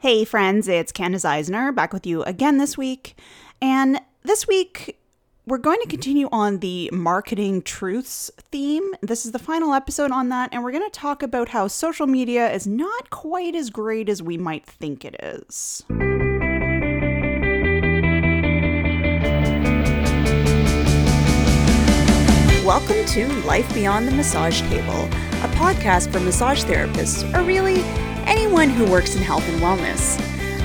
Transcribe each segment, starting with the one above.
Hey, friends, it's Candace Eisner back with you again this week. And this week, we're going to continue on the marketing truths theme. This is the final episode on that, and we're going to talk about how social media is not quite as great as we might think it is. Welcome to Life Beyond the Massage Table, a podcast for massage therapists, or really anyone who works in health and wellness.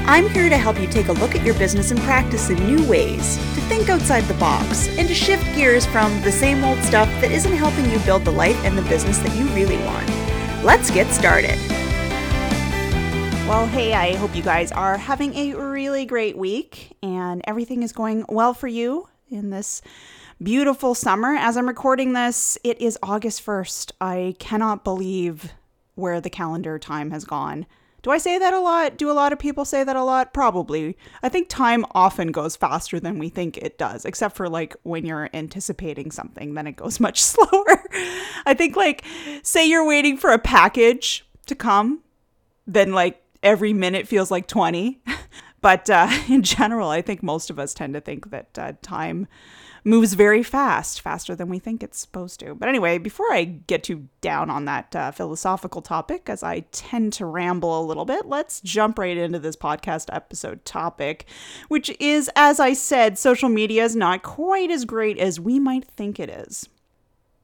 I'm here to help you take a look at your business and practice in new ways, to think outside the box, and to shift gears from the same old stuff that isn't helping you build the life and the business that you really want. Let's get started. Well, hey, I hope you guys are having a really great week and everything is going well for you in this beautiful summer. As I'm recording this, it is August 1st. I cannot believe where the calendar time has gone. Do I say that a lot? Do a lot of people say that a lot? Probably. I think time often goes faster than we think it does, except for like when you're anticipating something, then it goes much slower. I think, like, say you're waiting for a package to come, then like every minute feels like 20. but uh, in general, I think most of us tend to think that uh, time moves very fast, faster than we think it's supposed to. But anyway, before I get too down on that uh, philosophical topic, as I tend to ramble a little bit, let's jump right into this podcast episode topic, which is, as I said, social media is not quite as great as we might think it is.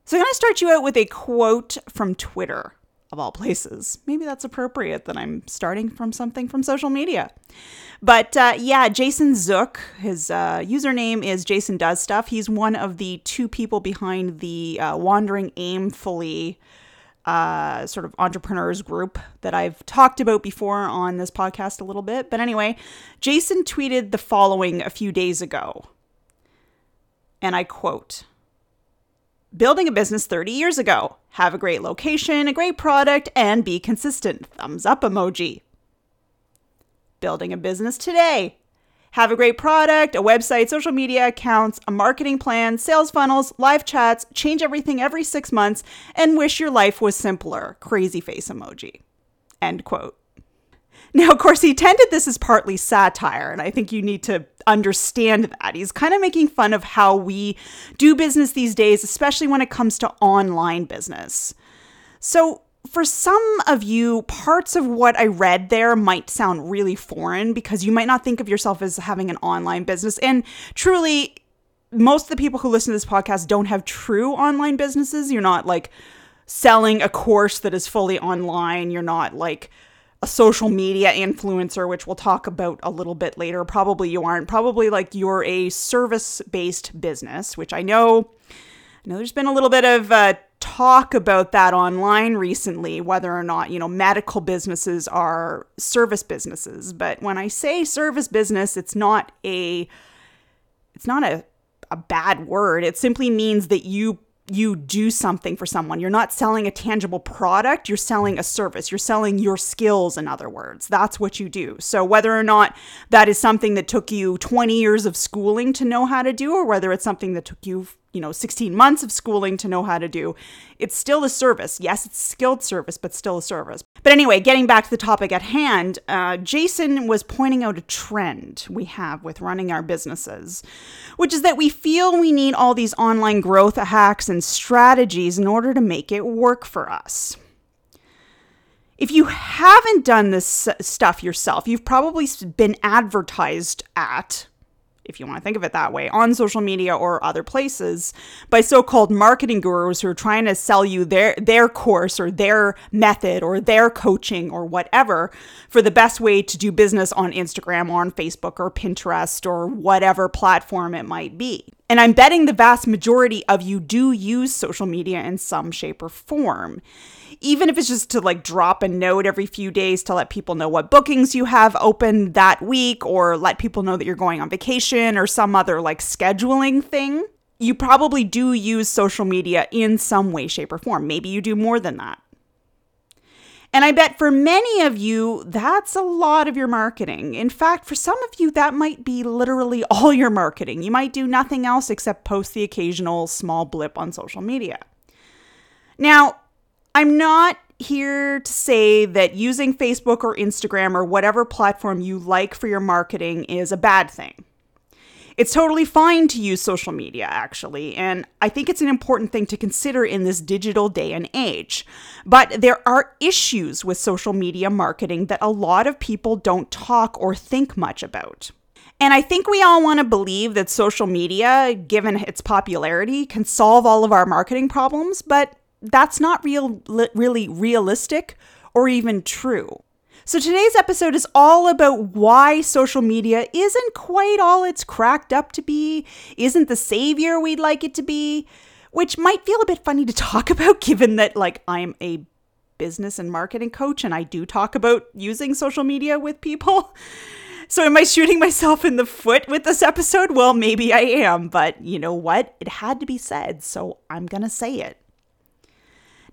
So I'm going to start you out with a quote from Twitter of all places. Maybe that's appropriate that I'm starting from something from social media. But uh, yeah, Jason Zook, his uh, username is Jason Does Stuff. He's one of the two people behind the uh, Wandering Aimfully uh, sort of entrepreneurs group that I've talked about before on this podcast a little bit. But anyway, Jason tweeted the following a few days ago. And I quote, Building a business 30 years ago. Have a great location, a great product, and be consistent. Thumbs up emoji. Building a business today. Have a great product, a website, social media accounts, a marketing plan, sales funnels, live chats, change everything every six months, and wish your life was simpler. Crazy face emoji. End quote. Now, of course, he intended this as partly satire, and I think you need to understand that. He's kind of making fun of how we do business these days, especially when it comes to online business. So, for some of you, parts of what I read there might sound really foreign because you might not think of yourself as having an online business. And truly, most of the people who listen to this podcast don't have true online businesses. You're not like selling a course that is fully online. You're not like a social media influencer, which we'll talk about a little bit later. Probably you aren't. Probably like you're a service based business, which I know. I know there's been a little bit of uh, talk about that online recently, whether or not, you know, medical businesses are service businesses. But when I say service business, it's not a it's not a, a bad word. It simply means that you you do something for someone. You're not selling a tangible product, you're selling a service. You're selling your skills, in other words. That's what you do. So, whether or not that is something that took you 20 years of schooling to know how to do, or whether it's something that took you you know 16 months of schooling to know how to do. It's still a service. Yes it's skilled service but still a service. But anyway getting back to the topic at hand uh, jason was pointing out a trend we have with running our businesses which is that we feel we need all these online growth hacks and strategies in order to make it work for us. If you haven't done this stuff yourself, you've probably been advertised at if you want to think of it that way, on social media or other places by so-called marketing gurus who are trying to sell you their their course or their method or their coaching or whatever for the best way to do business on Instagram or on Facebook or Pinterest or whatever platform it might be. And I'm betting the vast majority of you do use social media in some shape or form even if it's just to like drop a note every few days to let people know what bookings you have open that week or let people know that you're going on vacation or some other like scheduling thing, you probably do use social media in some way, shape, or form. Maybe you do more than that. And I bet for many of you, that's a lot of your marketing. In fact, for some of you, that might be literally all your marketing. You might do nothing else except post the occasional small blip on social media. Now, I'm not here to say that using Facebook or Instagram or whatever platform you like for your marketing is a bad thing. It's totally fine to use social media, actually, and I think it's an important thing to consider in this digital day and age. But there are issues with social media marketing that a lot of people don't talk or think much about. And I think we all want to believe that social media, given its popularity, can solve all of our marketing problems, but that's not real, really realistic or even true. So today's episode is all about why social media isn't quite all it's cracked up to be, isn't the savior we'd like it to be, which might feel a bit funny to talk about given that like I'm a business and marketing coach and I do talk about using social media with people. So am I shooting myself in the foot with this episode? Well, maybe I am, but you know what? It had to be said, so I'm going to say it.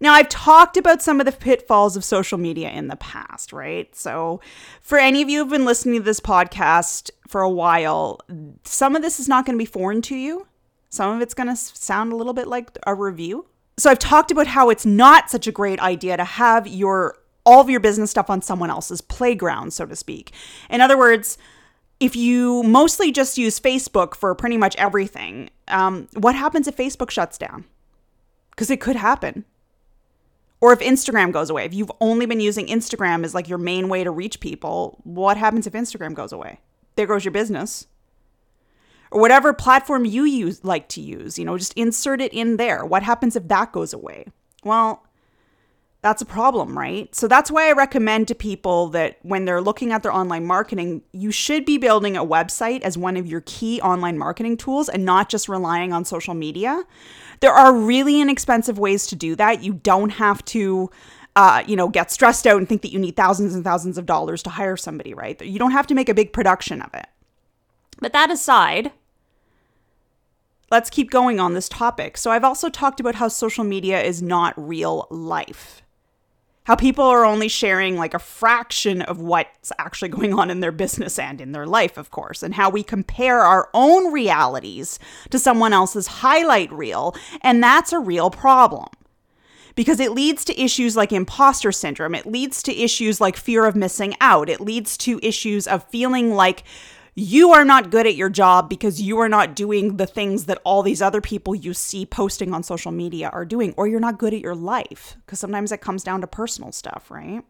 Now, I've talked about some of the pitfalls of social media in the past, right? So, for any of you who've been listening to this podcast for a while, some of this is not going to be foreign to you. Some of it's going to sound a little bit like a review. So, I've talked about how it's not such a great idea to have your all of your business stuff on someone else's playground, so to speak. In other words, if you mostly just use Facebook for pretty much everything, um, what happens if Facebook shuts down? Because it could happen. Or if Instagram goes away, if you've only been using Instagram as like your main way to reach people, what happens if Instagram goes away? There goes your business. Or whatever platform you use like to use, you know, just insert it in there. What happens if that goes away? Well, that's a problem, right? So that's why I recommend to people that when they're looking at their online marketing, you should be building a website as one of your key online marketing tools and not just relying on social media. There are really inexpensive ways to do that. You don't have to uh, you know, get stressed out and think that you need thousands and thousands of dollars to hire somebody, right? You don't have to make a big production of it. But that aside, let's keep going on this topic. So, I've also talked about how social media is not real life how people are only sharing like a fraction of what's actually going on in their business and in their life, of course, and how we compare our own realities to someone else's highlight reel. And that's a real problem because it leads to issues like imposter syndrome. It leads to issues like fear of missing out. It leads to issues of feeling like you are not good at your job because you are not doing the things that all these other people you see posting on social media are doing, or you're not good at your life because sometimes it comes down to personal stuff, right?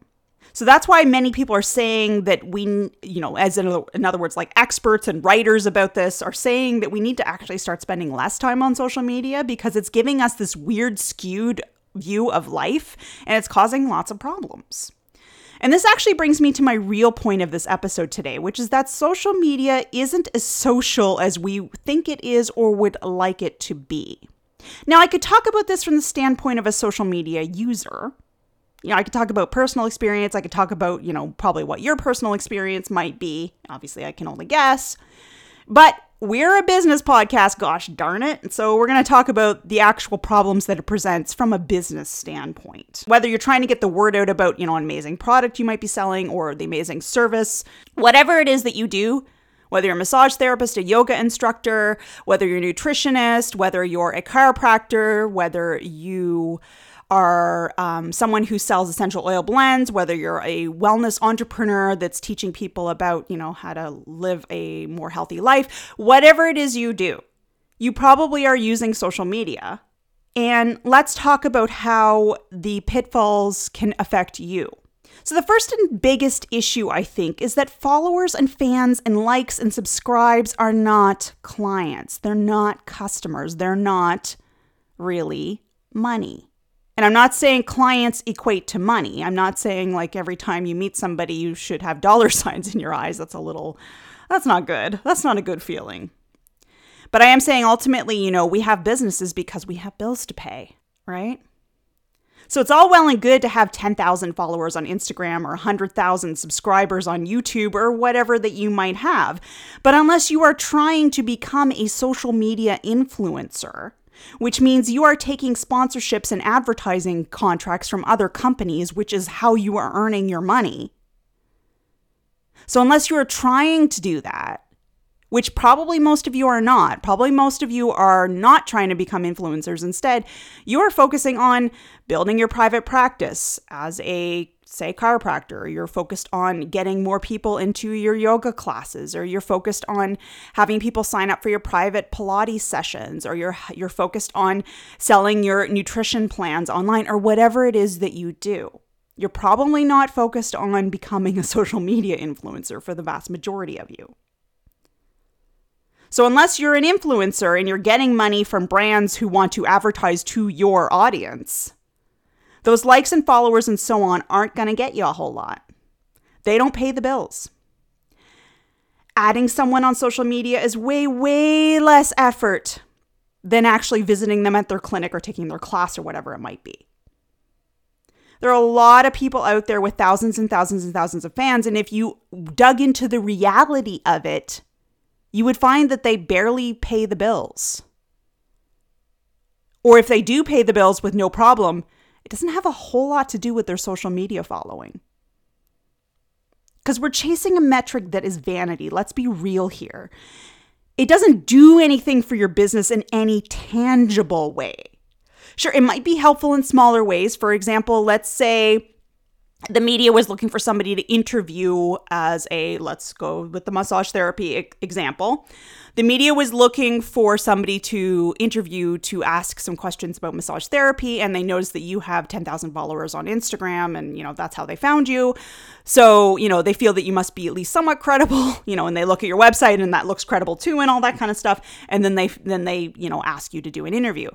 So that's why many people are saying that we, you know, as in, in other words, like experts and writers about this are saying that we need to actually start spending less time on social media because it's giving us this weird, skewed view of life and it's causing lots of problems. And this actually brings me to my real point of this episode today, which is that social media isn't as social as we think it is or would like it to be. Now, I could talk about this from the standpoint of a social media user. You know, I could talk about personal experience. I could talk about, you know, probably what your personal experience might be. Obviously, I can only guess. But we're a business podcast, gosh darn it. So we're going to talk about the actual problems that it presents from a business standpoint. Whether you're trying to get the word out about, you know, an amazing product you might be selling or the amazing service, whatever it is that you do, whether you're a massage therapist, a yoga instructor, whether you're a nutritionist, whether you're a chiropractor, whether you are um, someone who sells essential oil blends, whether you're a wellness entrepreneur that's teaching people about, you know, how to live a more healthy life, whatever it is you do, you probably are using social media. And let's talk about how the pitfalls can affect you. So, the first and biggest issue, I think, is that followers and fans and likes and subscribes are not clients. They're not customers. They're not really money. And I'm not saying clients equate to money. I'm not saying like every time you meet somebody, you should have dollar signs in your eyes. That's a little, that's not good. That's not a good feeling. But I am saying ultimately, you know, we have businesses because we have bills to pay, right? So it's all well and good to have 10,000 followers on Instagram or 100,000 subscribers on YouTube or whatever that you might have. But unless you are trying to become a social media influencer, which means you are taking sponsorships and advertising contracts from other companies, which is how you are earning your money. So, unless you are trying to do that, which probably most of you are not. Probably most of you are not trying to become influencers. Instead, you are focusing on building your private practice as a say chiropractor you're focused on getting more people into your yoga classes or you're focused on having people sign up for your private pilates sessions or you're you're focused on selling your nutrition plans online or whatever it is that you do you're probably not focused on becoming a social media influencer for the vast majority of you. So, unless you're an influencer and you're getting money from brands who want to advertise to your audience, those likes and followers and so on aren't going to get you a whole lot. They don't pay the bills. Adding someone on social media is way, way less effort than actually visiting them at their clinic or taking their class or whatever it might be. There are a lot of people out there with thousands and thousands and thousands of fans. And if you dug into the reality of it, you would find that they barely pay the bills. Or if they do pay the bills with no problem, it doesn't have a whole lot to do with their social media following. Because we're chasing a metric that is vanity. Let's be real here. It doesn't do anything for your business in any tangible way. Sure, it might be helpful in smaller ways. For example, let's say the media was looking for somebody to interview as a let's go with the massage therapy example. The media was looking for somebody to interview to ask some questions about massage therapy and they noticed that you have 10,000 followers on Instagram and you know that's how they found you. So you know they feel that you must be at least somewhat credible you know and they look at your website and that looks credible too and all that kind of stuff and then they then they you know ask you to do an interview.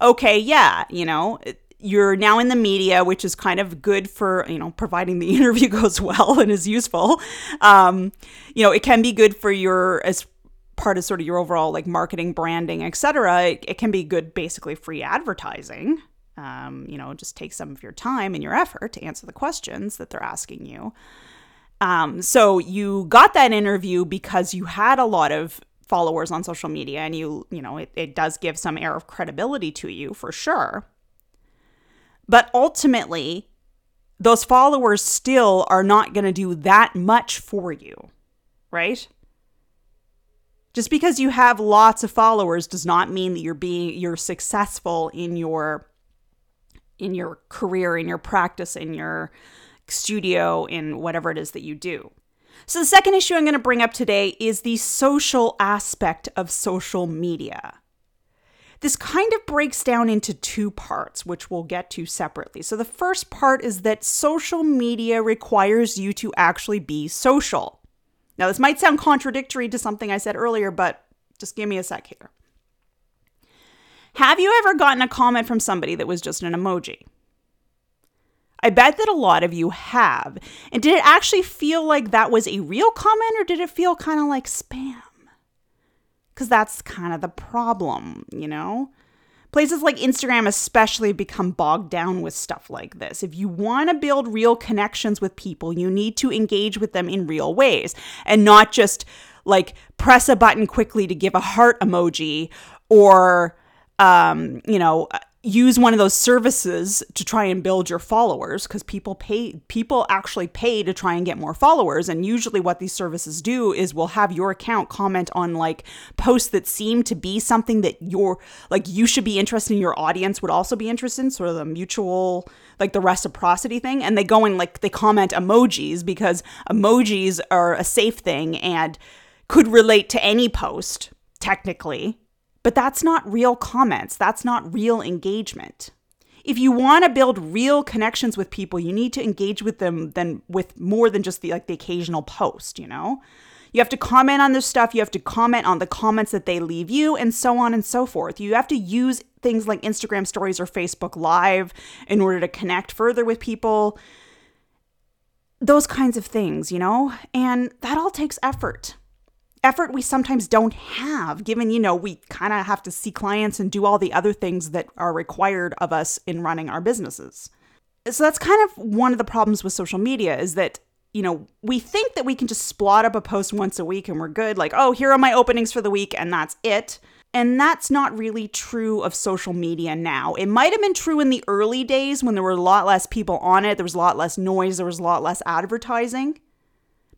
Okay yeah you know you're now in the media, which is kind of good for, you know, providing the interview goes well and is useful. Um, you know, it can be good for your, as part of sort of your overall like marketing, branding, etc. It, it can be good, basically free advertising. Um, you know, just take some of your time and your effort to answer the questions that they're asking you. Um, so you got that interview because you had a lot of followers on social media and you, you know, it, it does give some air of credibility to you for sure. But ultimately, those followers still are not going to do that much for you, right? Just because you have lots of followers does not mean that you're being you're successful in your in your career, in your practice, in your studio, in whatever it is that you do. So the second issue I'm going to bring up today is the social aspect of social media. This kind of breaks down into two parts, which we'll get to separately. So, the first part is that social media requires you to actually be social. Now, this might sound contradictory to something I said earlier, but just give me a sec here. Have you ever gotten a comment from somebody that was just an emoji? I bet that a lot of you have. And did it actually feel like that was a real comment or did it feel kind of like spam? Because that's kind of the problem, you know? Places like Instagram, especially, become bogged down with stuff like this. If you want to build real connections with people, you need to engage with them in real ways and not just like press a button quickly to give a heart emoji or, um, you know, use one of those services to try and build your followers because people pay people actually pay to try and get more followers and usually what these services do is will have your account comment on like posts that seem to be something that you're like you should be interested in your audience would also be interested in sort of the mutual like the reciprocity thing and they go and like they comment emojis because emojis are a safe thing and could relate to any post technically but that's not real comments, that's not real engagement. If you want to build real connections with people, you need to engage with them then with more than just the like the occasional post, you know? You have to comment on their stuff, you have to comment on the comments that they leave you and so on and so forth. You have to use things like Instagram stories or Facebook live in order to connect further with people. Those kinds of things, you know? And that all takes effort effort we sometimes don't have, given, you know, we kind of have to see clients and do all the other things that are required of us in running our businesses. So that's kind of one of the problems with social media is that, you know, we think that we can just splot up a post once a week and we're good. Like, oh, here are my openings for the week and that's it. And that's not really true of social media now. It might have been true in the early days when there were a lot less people on it, there was a lot less noise, there was a lot less advertising.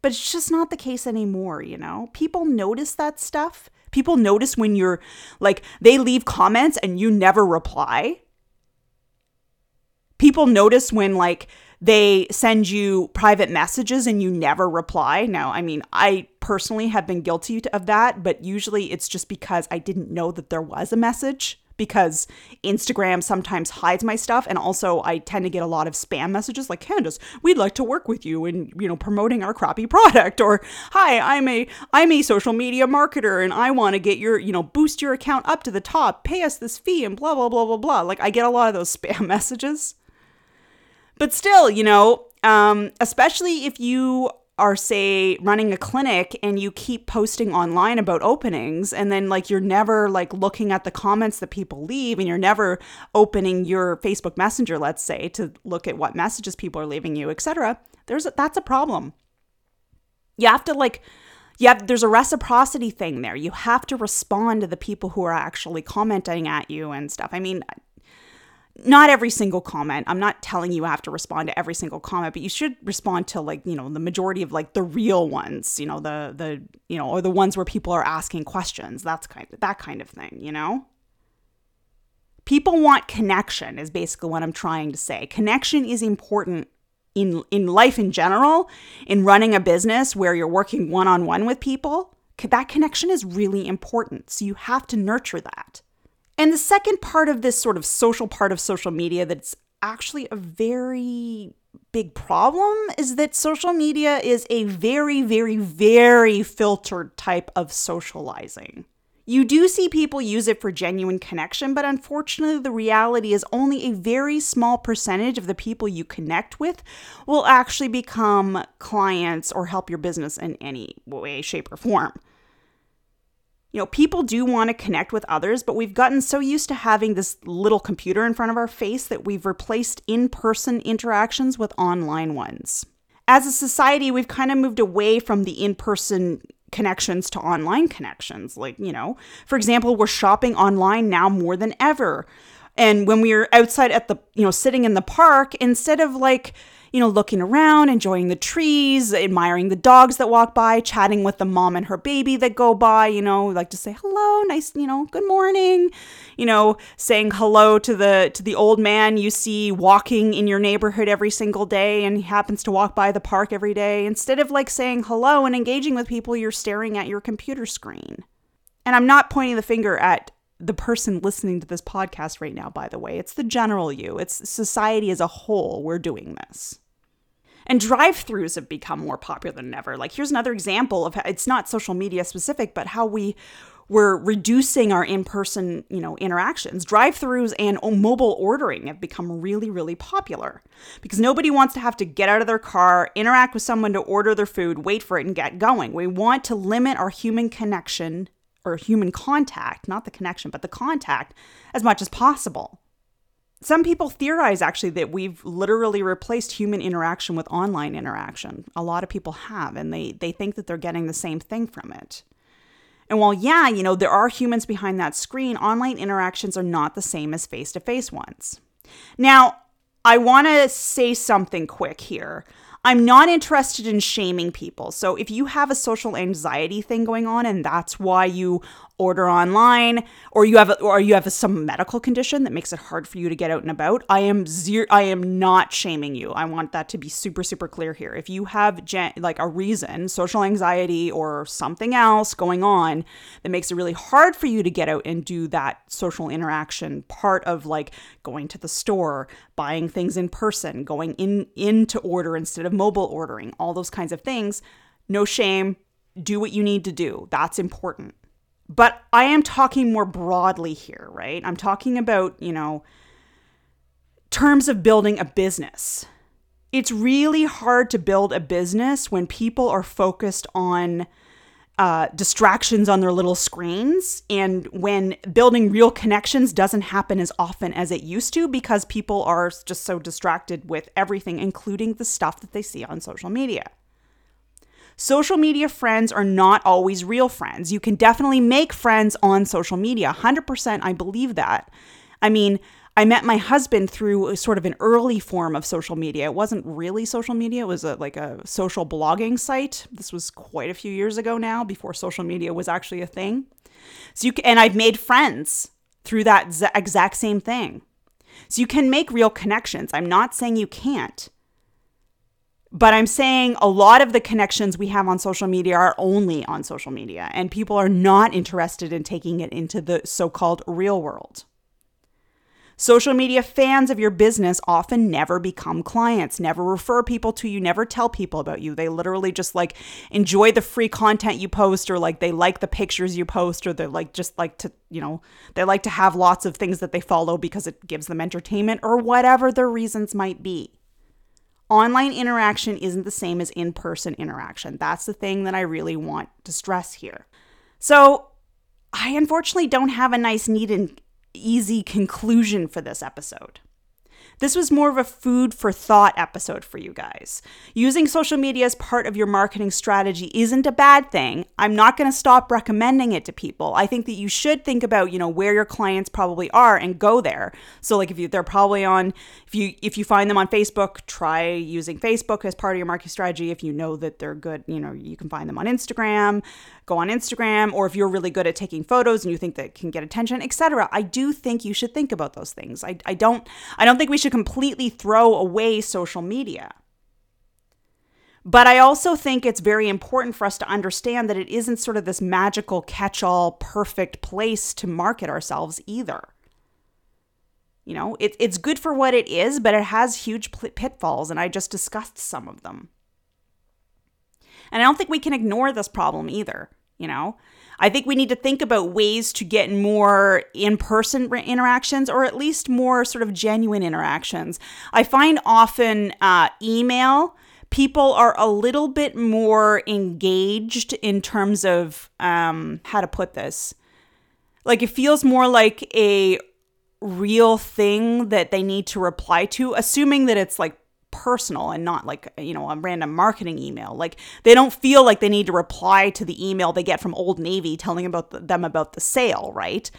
But it's just not the case anymore, you know? People notice that stuff. People notice when you're like, they leave comments and you never reply. People notice when, like, they send you private messages and you never reply. Now, I mean, I personally have been guilty of that, but usually it's just because I didn't know that there was a message because Instagram sometimes hides my stuff and also I tend to get a lot of spam messages like Candace, we'd like to work with you in, you know, promoting our crappy product or hi, I'm a I'm a social media marketer and I want to get your, you know, boost your account up to the top, pay us this fee and blah blah blah blah blah. Like I get a lot of those spam messages. But still, you know, um, especially if you are say running a clinic and you keep posting online about openings and then like you're never like looking at the comments that people leave and you're never opening your Facebook Messenger let's say to look at what messages people are leaving you etc there's a, that's a problem. You have to like yeah there's a reciprocity thing there. You have to respond to the people who are actually commenting at you and stuff. I mean not every single comment. I'm not telling you have to respond to every single comment, but you should respond to like, you know, the majority of like the real ones, you know, the the, you know, or the ones where people are asking questions. That's kind of that kind of thing, you know? People want connection is basically what I'm trying to say. Connection is important in in life in general, in running a business where you're working one-on-one with people. That connection is really important. So you have to nurture that. And the second part of this sort of social part of social media that's actually a very big problem is that social media is a very, very, very filtered type of socializing. You do see people use it for genuine connection, but unfortunately, the reality is only a very small percentage of the people you connect with will actually become clients or help your business in any way, shape, or form you know, people do want to connect with others, but we've gotten so used to having this little computer in front of our face that we've replaced in person interactions with online ones. As a society, we've kind of moved away from the in person connections to online connections. Like, you know, for example, we're shopping online now more than ever. And when we are outside at the, you know, sitting in the park, instead of like, you know, looking around, enjoying the trees, admiring the dogs that walk by, chatting with the mom and her baby that go by, you know, like to say hello, nice, you know, good morning, you know, saying hello to the to the old man you see walking in your neighborhood every single day and he happens to walk by the park every day. Instead of like saying hello and engaging with people, you're staring at your computer screen. And I'm not pointing the finger at the person listening to this podcast right now, by the way. It's the general you, it's society as a whole. We're doing this. And drive throughs have become more popular than ever. Like, here's another example of it's not social media specific, but how we we're reducing our in-person you know interactions drive-throughs and oh, mobile ordering have become really really popular because nobody wants to have to get out of their car interact with someone to order their food wait for it and get going we want to limit our human connection or human contact, not the connection, but the contact as much as possible. Some people theorize actually that we've literally replaced human interaction with online interaction. A lot of people have, and they, they think that they're getting the same thing from it. And while, yeah, you know, there are humans behind that screen, online interactions are not the same as face to face ones. Now, I want to say something quick here. I'm not interested in shaming people. So if you have a social anxiety thing going on and that's why you order online or you have a, or you have some medical condition that makes it hard for you to get out and about i am zero i am not shaming you. I want that to be super super clear here. If you have gen, like a reason social anxiety or something else going on that makes it really hard for you to get out and do that social interaction part of like going to the store buying things in person going in in to order instead of mobile ordering all those kinds of things no shame. Do what you need to do. That's important but I am talking more broadly here, right? I'm talking about, you know, terms of building a business. It's really hard to build a business when people are focused on uh, distractions on their little screens and when building real connections doesn't happen as often as it used to because people are just so distracted with everything, including the stuff that they see on social media. Social media friends are not always real friends. You can definitely make friends on social media. 100% I believe that. I mean, I met my husband through sort of an early form of social media. It wasn't really social media, it was a, like a social blogging site. This was quite a few years ago now, before social media was actually a thing. So you can, and I've made friends through that exact same thing. So you can make real connections. I'm not saying you can't. But I'm saying a lot of the connections we have on social media are only on social media, and people are not interested in taking it into the so called real world. Social media fans of your business often never become clients, never refer people to you, never tell people about you. They literally just like enjoy the free content you post or like they like the pictures you post or they like just like to, you know, they like to have lots of things that they follow because it gives them entertainment or whatever their reasons might be. Online interaction isn't the same as in person interaction. That's the thing that I really want to stress here. So, I unfortunately don't have a nice, neat, and easy conclusion for this episode. This was more of a food for thought episode for you guys. Using social media as part of your marketing strategy isn't a bad thing. I'm not going to stop recommending it to people. I think that you should think about, you know, where your clients probably are and go there. So like if you they're probably on if you if you find them on Facebook, try using Facebook as part of your marketing strategy. If you know that they're good, you know, you can find them on Instagram go on Instagram, or if you're really good at taking photos and you think that can get attention, etc. I do think you should think about those things. I, I don't I don't think we should completely throw away social media. But I also think it's very important for us to understand that it isn't sort of this magical catch all perfect place to market ourselves either. You know, it, it's good for what it is, but it has huge pitfalls, and I just discussed some of them. And I don't think we can ignore this problem either you know? I think we need to think about ways to get more in person interactions or at least more sort of genuine interactions. I find often uh, email, people are a little bit more engaged in terms of um, how to put this. Like it feels more like a real thing that they need to reply to, assuming that it's like personal and not like you know a random marketing email. Like they don't feel like they need to reply to the email they get from old navy telling about the, them about the sale right?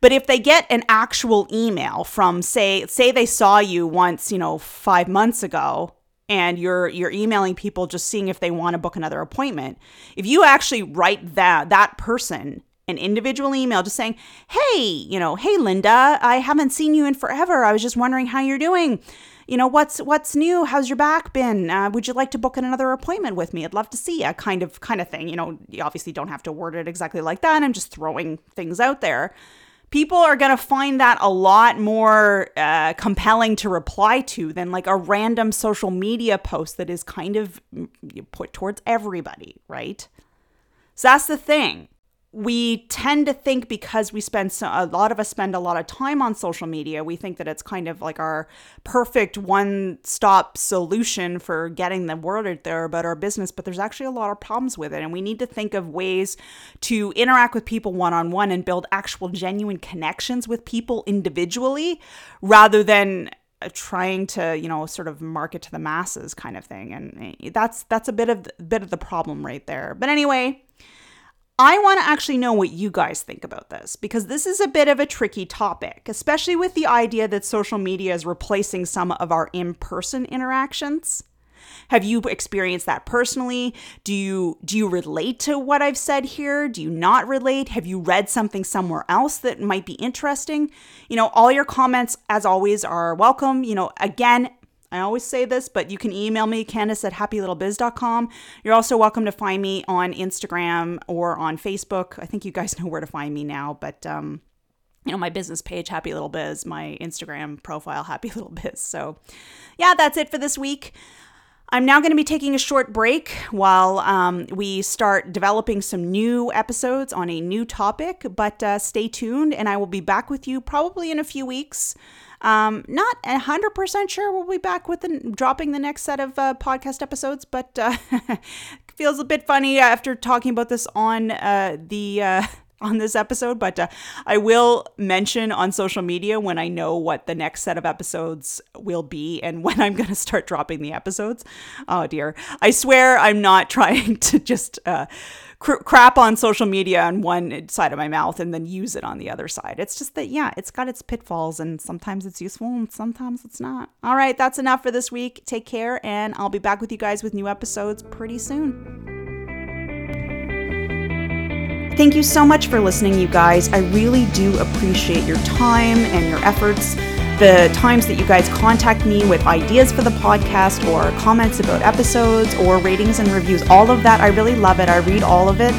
But if they get an actual email from say say they saw you once you know 5 months ago and you're you're emailing people just seeing if they want to book another appointment if you actually write that that person an individual email just saying, Hey, you know, hey, Linda, I haven't seen you in forever. I was just wondering how you're doing you know, what's what's new? How's your back been? Uh, would you like to book another appointment with me? I'd love to see you, kind of kind of thing. You know, you obviously don't have to word it exactly like that. I'm just throwing things out there. People are going to find that a lot more uh, compelling to reply to than like a random social media post that is kind of mm, put towards everybody, right? So that's the thing we tend to think because we spend so, a lot of us spend a lot of time on social media, we think that it's kind of like our perfect one stop solution for getting the word out there about our business. But there's actually a lot of problems with it. And we need to think of ways to interact with people one on one and build actual genuine connections with people individually rather than uh, trying to you know sort of market to the masses kind of thing and eh, that's that's a bit of bit of the problem right there but anyway I want to actually know what you guys think about this because this is a bit of a tricky topic, especially with the idea that social media is replacing some of our in person interactions. Have you experienced that personally? Do you do you relate to what I've said here? Do you not relate? Have you read something somewhere else that might be interesting? You know, all your comments as always are welcome. You know, again, I always say this, but you can email me, Candace at happylittlebiz.com. You're also welcome to find me on Instagram or on Facebook. I think you guys know where to find me now, but um, you know, my business page, Happy Little Biz, my Instagram profile, Happy Little Biz. So, yeah, that's it for this week. I'm now going to be taking a short break while um, we start developing some new episodes on a new topic, but uh, stay tuned and I will be back with you probably in a few weeks. Um, not 100% sure we'll be back with the, dropping the next set of uh, podcast episodes, but uh, feels a bit funny after talking about this on uh, the uh, on this episode, but uh, I will mention on social media when I know what the next set of episodes will be and when I'm going to start dropping the episodes. Oh dear. I swear I'm not trying to just uh, cr- crap on social media on one side of my mouth and then use it on the other side. It's just that, yeah, it's got its pitfalls and sometimes it's useful and sometimes it's not. All right, that's enough for this week. Take care, and I'll be back with you guys with new episodes pretty soon. Thank you so much for listening, you guys. I really do appreciate your time and your efforts the times that you guys contact me with ideas for the podcast or comments about episodes or ratings and reviews. All of that, I really love it. I read all of it.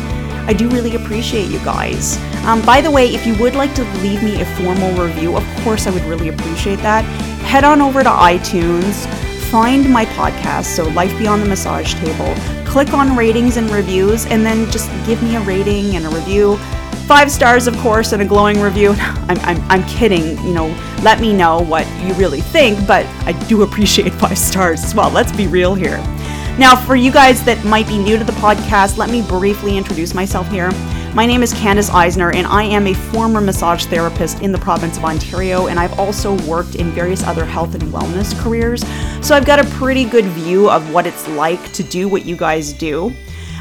I do really appreciate you guys. Um, by the way, if you would like to leave me a formal review, of course, I would really appreciate that. Head on over to iTunes, find my podcast, so Life Beyond the Massage Table, click on ratings and reviews, and then just give me a rating and a review. Five stars, of course, and a glowing review. I'm, I'm, I'm kidding, you know, let me know what you really think, but I do appreciate five stars as well. Let's be real here. Now, for you guys that might be new to the podcast, let me briefly introduce myself here. My name is Candace Eisner, and I am a former massage therapist in the province of Ontario, and I've also worked in various other health and wellness careers. So I've got a pretty good view of what it's like to do what you guys do.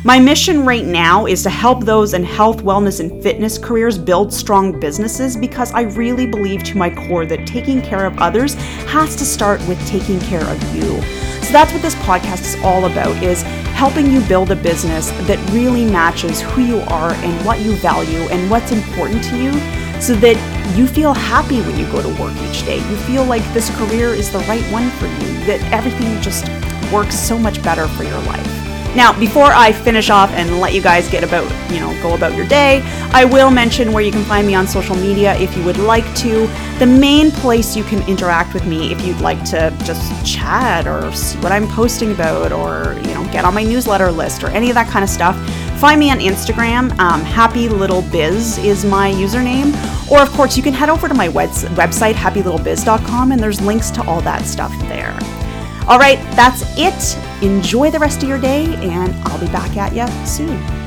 My mission right now is to help those in health, wellness, and fitness careers build strong businesses because I really believe to my core that taking care of others has to start with taking care of you. So that's what this podcast is all about is helping you build a business that really matches who you are and what you value and what's important to you so that you feel happy when you go to work each day. You feel like this career is the right one for you, that everything just works so much better for your life. Now, before I finish off and let you guys get about, you know, go about your day, I will mention where you can find me on social media if you would like to. The main place you can interact with me if you'd like to just chat or see what I'm posting about or, you know, get on my newsletter list or any of that kind of stuff. Find me on Instagram. Um, Happy Little Biz is my username. Or, of course, you can head over to my website, happylittlebiz.com, and there's links to all that stuff there. All right, that's it. Enjoy the rest of your day, and I'll be back at you soon.